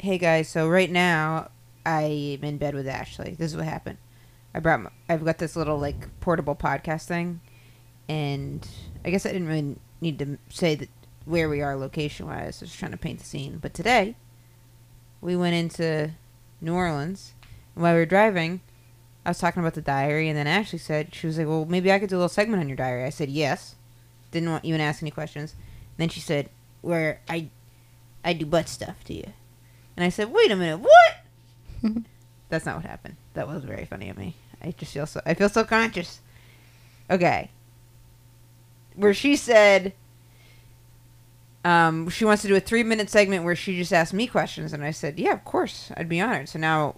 Hey guys, so right now I am in bed with Ashley. This is what happened. I brought my, I've got this little like portable podcast thing, and I guess I didn't really need to say that where we are location wise. I was just trying to paint the scene. But today, we went into New Orleans, and while we were driving, I was talking about the diary, and then Ashley said she was like, "Well, maybe I could do a little segment on your diary." I said yes. Didn't want even ask any questions. And then she said, "Where I, I do butt stuff to you," and I said, "Wait a minute, what?" That's not what happened. That was very funny of me. I just feel so. I feel so conscious. Okay. Where she said, um, she wants to do a three-minute segment where she just asked me questions, and I said, "Yeah, of course, I'd be honored." So now,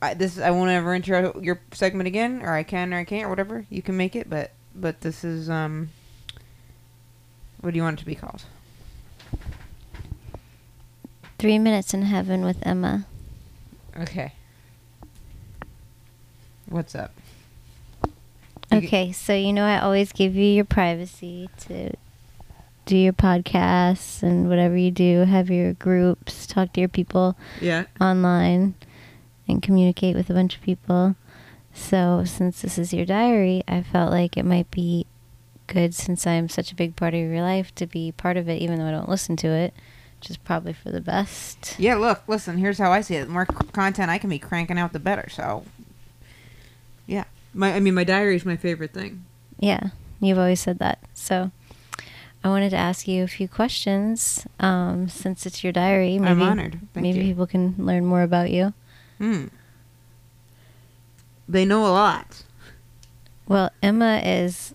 I, this I won't ever enter your segment again, or I can, or I can't, or whatever. You can make it, but but this is um. What do you want it to be called? Three minutes in heaven with Emma. Okay. What's up? You Okay, so you know I always give you your privacy to do your podcasts and whatever you do, have your groups, talk to your people Yeah. online and communicate with a bunch of people. So, since this is your diary, I felt like it might be good since I'm such a big part of your life to be part of it even though I don't listen to it, which is probably for the best. Yeah, look, listen, here's how I see it. The more content I can be cranking out, the better. So, yeah. My, I mean, my diary is my favorite thing. Yeah, you've always said that. So I wanted to ask you a few questions um, since it's your diary. Maybe, I'm honored. Thank maybe you. people can learn more about you. Hmm. They know a lot. Well, Emma is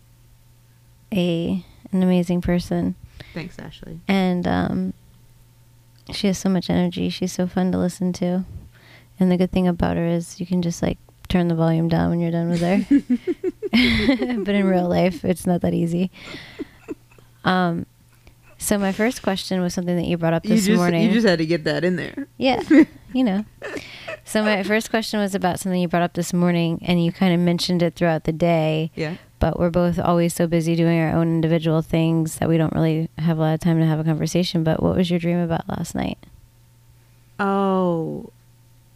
a an amazing person, Thanks, Ashley. and um, she has so much energy. She's so fun to listen to, and the good thing about her is you can just like turn the volume down when you're done with her. but in real life, it's not that easy. Um, so my first question was something that you brought up You this just, morning. you just had to get that in there. Yeah, you know. So my first question was about something you brought up this morning, and you kind of mentioned it throughout the day. Yeah. But we're both always so busy doing our own individual things that we don't really have a lot of time to have a conversation. But what was your dream about last night? Oh,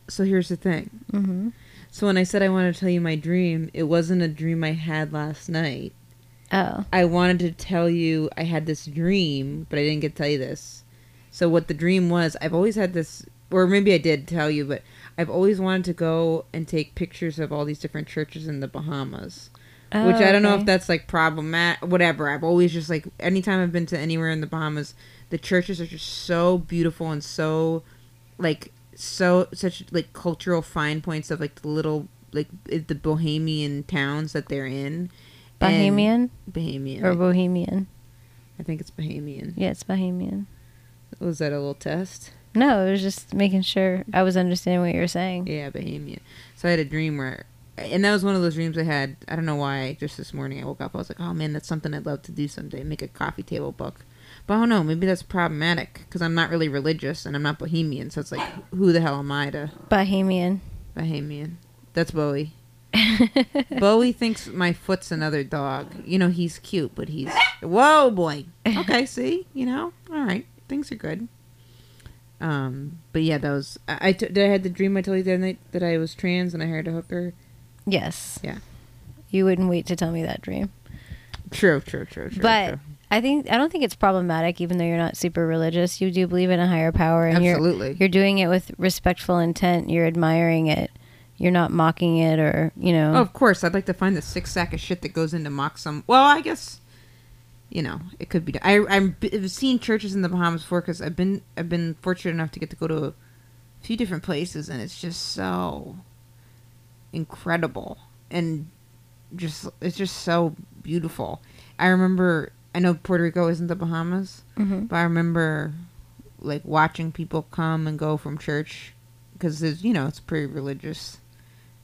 so here's the thing. Mm-hmm. So when I said I wanted to tell you my dream, it wasn't a dream I had last night. Oh, I wanted to tell you I had this dream, but I didn't get to tell you this. So what the dream was, I've always had this, or maybe I did tell you, but I've always wanted to go and take pictures of all these different churches in the Bahamas. Which Oh, I don't know if that's like problematic. Whatever. I've always just like anytime I've been to anywhere in the Bahamas, the churches are just so beautiful and so like so such like cultural fine points of like the little like the Bohemian towns that they're in. And- Bahamian Bahamian. or Bohemian? I think it's Bohemian. Yeah, it's Bahamian. Was that a little test? No, it was just making sure I was understanding what you were saying. Yeah, Bohemian. So I had a dream where, and that was one of those dreams I had. I don't know why. Just this morning, I woke up. I was like, "Oh man, that's something I'd love to do someday. Make a coffee table book." But I don't know. Maybe that's problematic because I'm not really religious and I'm not Bohemian. So it's like, who the hell am I to Bohemian? Bohemian. That's Bowie. Bowie thinks my foot's another dog. You know, he's cute, but he's whoa boy. Okay, see, you know, all right, things are good. Um, but yeah, that was I. I t- did I had the dream I told you the other night that I was trans and I hired a hooker. Yes. Yeah. You wouldn't wait to tell me that dream. True, true, true, true. but true. I think I don't think it's problematic, even though you're not super religious. You do believe in a higher power, and you're absolutely, you're doing it with respectful intent. You're admiring it. You're not mocking it, or you know. oh, of course, I'd like to find the six sack of shit that goes into mock some. Well, I guess. You know, it could be. I I've seen churches in the Bahamas before because I've been I've been fortunate enough to get to go to a few different places, and it's just so incredible and just it's just so beautiful. I remember I know Puerto Rico isn't the Bahamas, Mhm. but I remember like watching people come and go from church because there's you know it's a pretty religious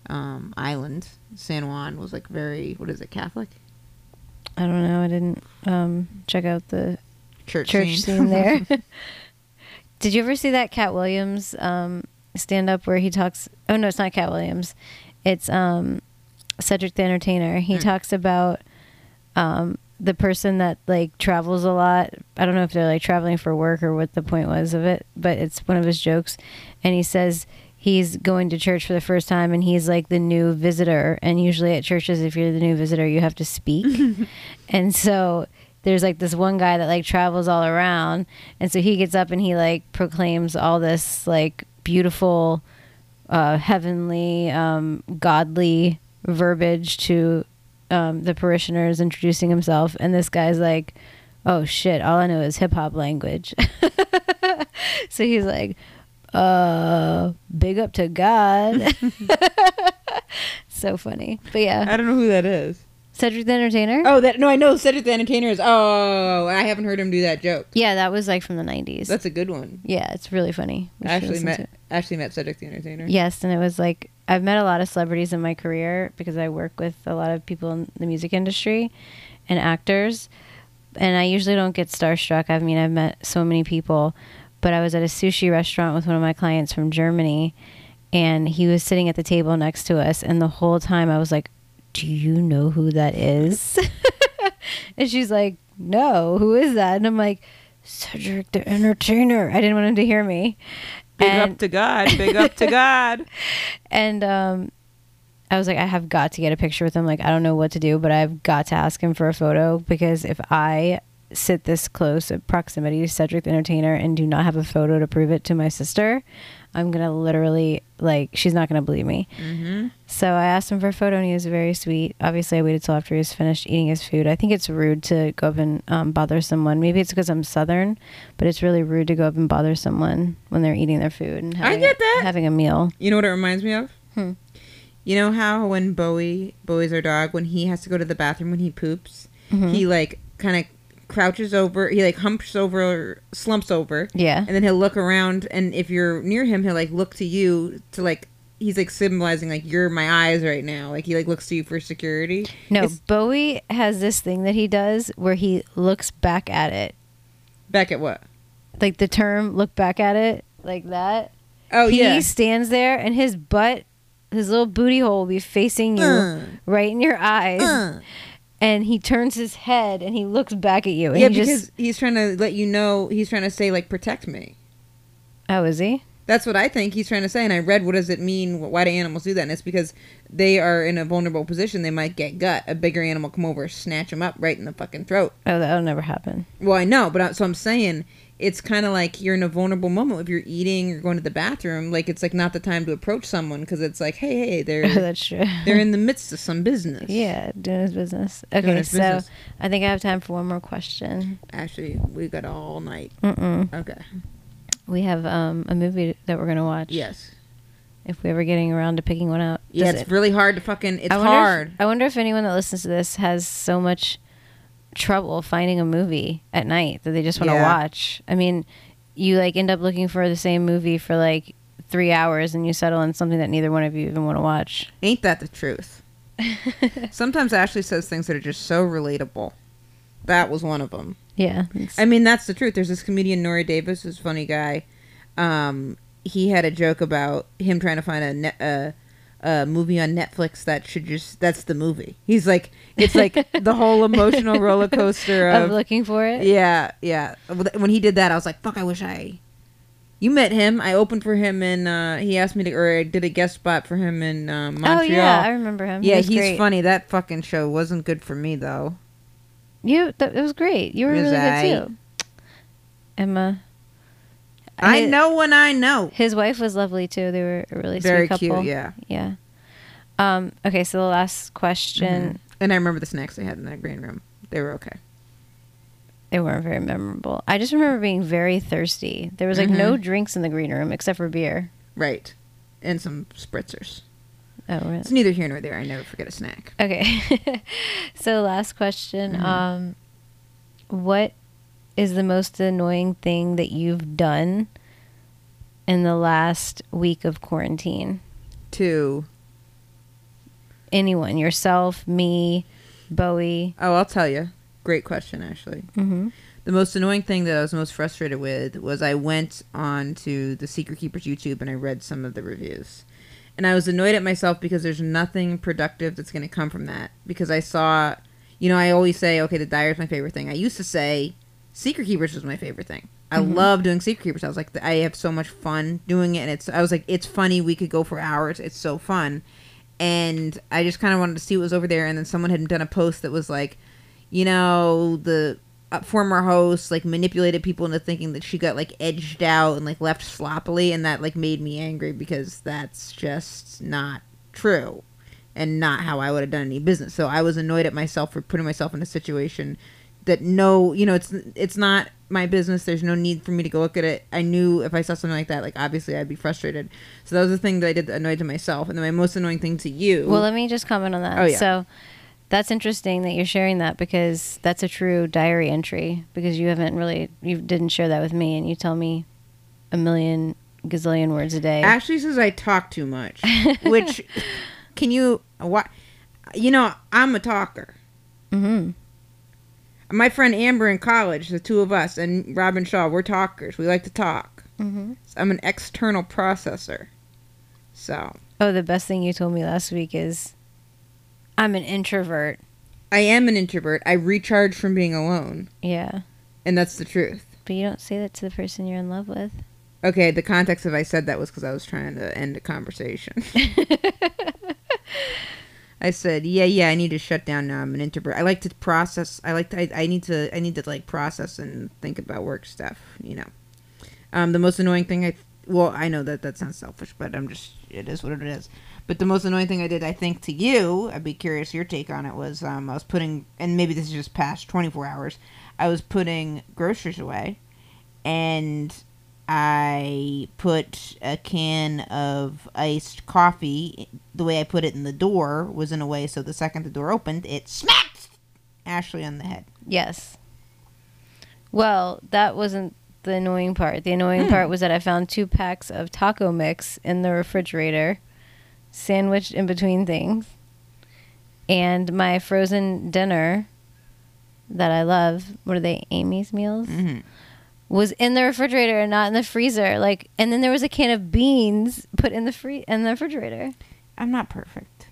um, island. San Juan was like very what is it Catholic I don't know. I didn't um, check out the church church scene, scene there. Did you ever see that Katt Williams um, stand up where he talks? Oh no, it's not Katt Williams. It's um, Cedric the Entertainer. He Hmm. talks about um, the person that like travels a lot. I don't know if they're like traveling for work or what the point was of it, but it's one of his jokes. And he says he's going to church for the first time and he's like the new visitor. And usually at churches, if you're the new visitor, you have to speak. and so there's like this one guy that like travels all around. And so he gets up and he like proclaims all this like beautiful, uh, heavenly, um, godly verbiage to um, the parishioners introducing himself, and this guy's like, "Oh shit! All I know is hip hop language." so he's like, "Uh, big up to God." so funny, but yeah, I don't know who that is. Cedric the Entertainer. Oh, that no, I know Cedric the Entertainer is. Oh, I haven't heard him do that joke. Yeah, that was like from the '90s. That's a good one. yeah, it's really funny. We I actually met actually met Cedric the Entertainer. Yes, and it was like I've met a lot of celebrities in my career because I work with a lot of people in the music industry and actors. And I usually don't get starstruck. I mean, I've met so many people, but I was at a sushi restaurant with one of my clients from Germany, and he was sitting at the table next to us, and the whole time I was like, "Do you know who that is?" and she's like, "No, who is that?" And I'm like, "Cedric the Entertainer." I didn't want him to hear me. Big And- up to God. Big up to God. and um I was like, I have got to get a picture with him. Like, I don't know what to do, but I've got to ask him for a photo because if I sit this close at proximity to Cedric the Entertainer and do not have a photo to prove it to my sister, I'm gonna literally like she's not gonna believe me. Mm-hmm. So I asked him for a photo, and he was very sweet. Obviously, I waited till after he was finished eating his food. I think it's rude to go up and um, bother someone. Maybe it's because I'm Southern, but it's really rude to go up and bother someone when they're eating their food and I having, get that. having a meal. You know what it reminds me of? Hmm. You know how when Bowie, Bowie's our dog, when he has to go to the bathroom when he poops, Mhm. he like kind of crouches over, he like humps over, slumps over, Yeah. and then he'll look around, and if you're near him, he'll like look to you to like he's like symbolizing like you're my eyes right now. Like he like looks to you for security. No, It's- Bowie has this thing that he does where he looks back at it. Back at what? Like the term look back at it, like that. Oh he yeah. stands there and his butt, his little booty hole will be facing you Uh, right in your eyes. uh. And he turns his head and he looks back at you. And Yeah, he because just, he's trying to let you know. He's trying to say like protect me. oh, is he? That's what I think he's trying to say. And I read what does it mean? Why do animals do that? And it's because they are in a vulnerable position. They might get gut. A bigger animal come over, snatch them up right in the fucking throat. Oh, that'll never happen. Well, I know, but I, so I'm saying it's kind of like you're in a vulnerable moment if you're eating or going to the bathroom. Like it's like not the time to approach someone because it's like, hey, hey, they're that's true. they're in the midst of some business. yeah, doing his business. Okay, his so business. I think I have time for one more question. Actually, we got all night. Mm-mm. Okay. We have um, a movie that we're gonna watch. Yes. If we ever getting around to picking one out. Yeah, it's it- really hard to fucking. It's I hard. If, I wonder if anyone that listens to this has so much trouble finding a movie at night that they just want to Yeah. watch. I mean, you like end up looking for the same movie for like three hours and you settle on something that neither one of you even want to watch. Ain't that the truth? Sometimes Ashley says things that are just so relatable. That was one of them. Yeah. I mean, that's the truth. There's this comedian Nore Davis, who's a funny guy. Um, he had a joke about him trying to find a net, uh, a movie on Netflix that should just that's the movie. He's like, it's like the whole emotional roller coaster of of looking for it. yeah, yeah. When he did that, I was like, fuck, I wish I. You met him. I opened for him, and uh, he asked me to, or I did a guest spot for him in uh, Montreal. Oh yeah, I remember him. Yeah, he's great. funny. That fucking show wasn't good for me though. You, that, it was great. You were was really aight. good too. Emma. I His- know when I know. His wife was lovely too. They were a really Very sweet couple. cute. Yeah. Yeah. Um. Okay. So the last question. Mhm. And I remember the snacks they had in that green room. They were okay. they weren't very memorable. I just remember being very thirsty. There was like no drinks in the green room except for beer. Right. And some spritzers. Oh, really? It's neither here nor there. I never forget a snack. Okay. so last question. Mhm. Um, what is the most annoying thing that you've done in the last week of quarantine? To Anyone, yourself, me, Bowie. Oh, I'll tell you. Great question, actually. Mm-hmm. The most annoying thing that I was most frustrated with was I went on to the Secret Keepers YouTube and I read some of the reviews. And I was annoyed at myself because there's nothing productive that's going to come from that. Because I saw, you know, I always say, okay, the diary is my favorite thing. I used to say Secret Keepers was my favorite thing. I Mhm. love doing Secret Keepers. I was like, I have so much fun doing it, and it's. I was like, it's funny. We could go for hours. It's so fun, and I just kind of wanted to see what was over there. And then someone had done a post that was like, you know, the uh, former host like manipulated people into thinking that she got like edged out and like left sloppily, and that like made me angry because that's just not true and not how I would have done any business. So I was annoyed at myself for putting myself in a situation that no, you know, it's it's not my business. There's no need for me to go look at it. I knew if I saw something like that, like obviously I'd be frustrated. So that was the thing that I did that annoyed to myself. And then my most annoying thing to you. Well, let me just comment on that. Oh, yeah. So that's interesting that you're sharing that because that's a true diary entry because you haven't really you didn't share that with me and you tell me a million gazillion words a day. Ashley says I talk too much, which can you what? You know, I'm a talker. mm-hmm. My friend Amber in college, the two of us, and Robin Shaw, we're talkers. We like to talk. Mm-hmm. I'm an external processor. So Oh, the best thing you told me last week is I'm an introvert. I am an introvert. I recharge from being alone, Yeah. and that's the truth. But you don't say that to the person you're in love with. Okay, the context of I said that was because I was trying to end a conversation. I said, "Yeah, yeah, I need to shut down now. I'm an introvert. I like to process. I like to. I, I need to. I need to like process and think about work stuff. You know, um, the most annoying thing I. Well, I know that that sounds selfish, but I'm just. It is what it is. But the most annoying thing I did, I think, to you, I'd be curious your take on it was um, I was putting, and maybe this is just past 24 hours. I was putting groceries away, and I put a can of iced coffee. The way I put it in the door was in a way so the second the door opened, it smacked Ashley on the head. Yes. Well, that wasn't the annoying part. The annoying Hmm. part was that I found two packs of taco mix in the refrigerator, sandwiched in between things. And my frozen dinner that I love, what are they, Amy's meals? Mm-hmm. Was in the refrigerator and not in the freezer. Like and then there was a can of beans put in the free in the refrigerator. I'm not perfect.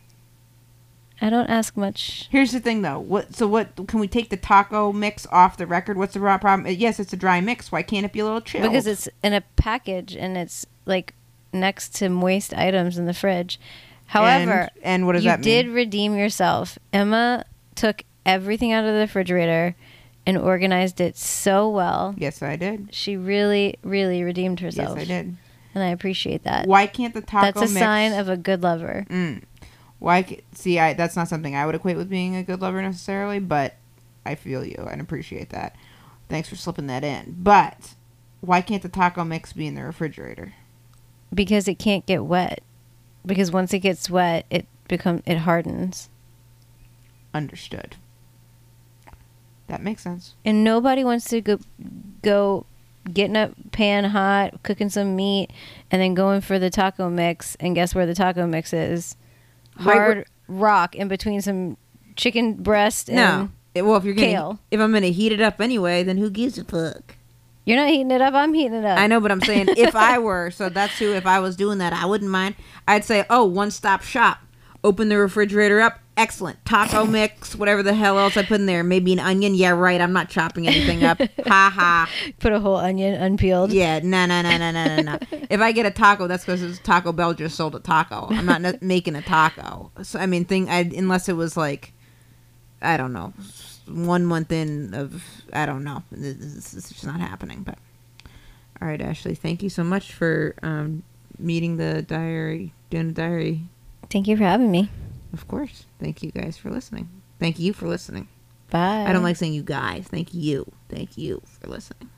I don't ask much. Here's the thing, though. What? So what? Can we take the taco mix off the record? What's the raw problem? Uh, Yes, it's a dry mix. Why can't it be a little chilled? Because it's in a package and it's like next to moist items in the fridge. However, and, and what does you that did redeem yourself. Emma took everything out of the refrigerator and organized it so well. Yes, I did. She really, really redeemed herself. Yes, I did. And I appreciate that. Why can't the taco That's a mix? sign of a good lover. Mm. Why? See, I that's not something I would equate with being a good lover necessarily, but I feel you and appreciate that. Thanks for slipping that in. But why can't the taco mix be in the refrigerator? Because it can't get wet. Because once it gets wet, it become it hardens. Understood. That makes sense. and nobody wants to go go getting a pan hot, cooking some meat, and then going for the taco mix. And guess where the taco mix is? Hard rock in between some chicken breast no. It- well, if you're gonna kale. if I'm gonna heat it up anyway, then who gives a fuck? you're not heating it up. I'm heating it up. I know, but I'm saying if I were, so that's who. If I was doing that, I wouldn't mind. I'd say, oh, one stop shop. Open the refrigerator up. Excellent taco mix, whatever the hell else I put in there. Maybe an onion. Yeah, right. I'm not chopping anything up. ha ha. Put a whole onion unpeeled. Yeah, no, no, no, no, no, no, no. If I get a taco, that's because Taco Bell just sold a taco. I'm not n- making a taco. So I mean, thing. I unless it was like, I don't know, one month in of I don't know. This is just not happening. But all right, Ashley, thank you so much for um, meeting the diary, doing the diary. Thank you for having me. Of course. Thank you guys for listening. Thank you for listening. Bye. I don't like saying you guys. Thank you. Thank you for listening.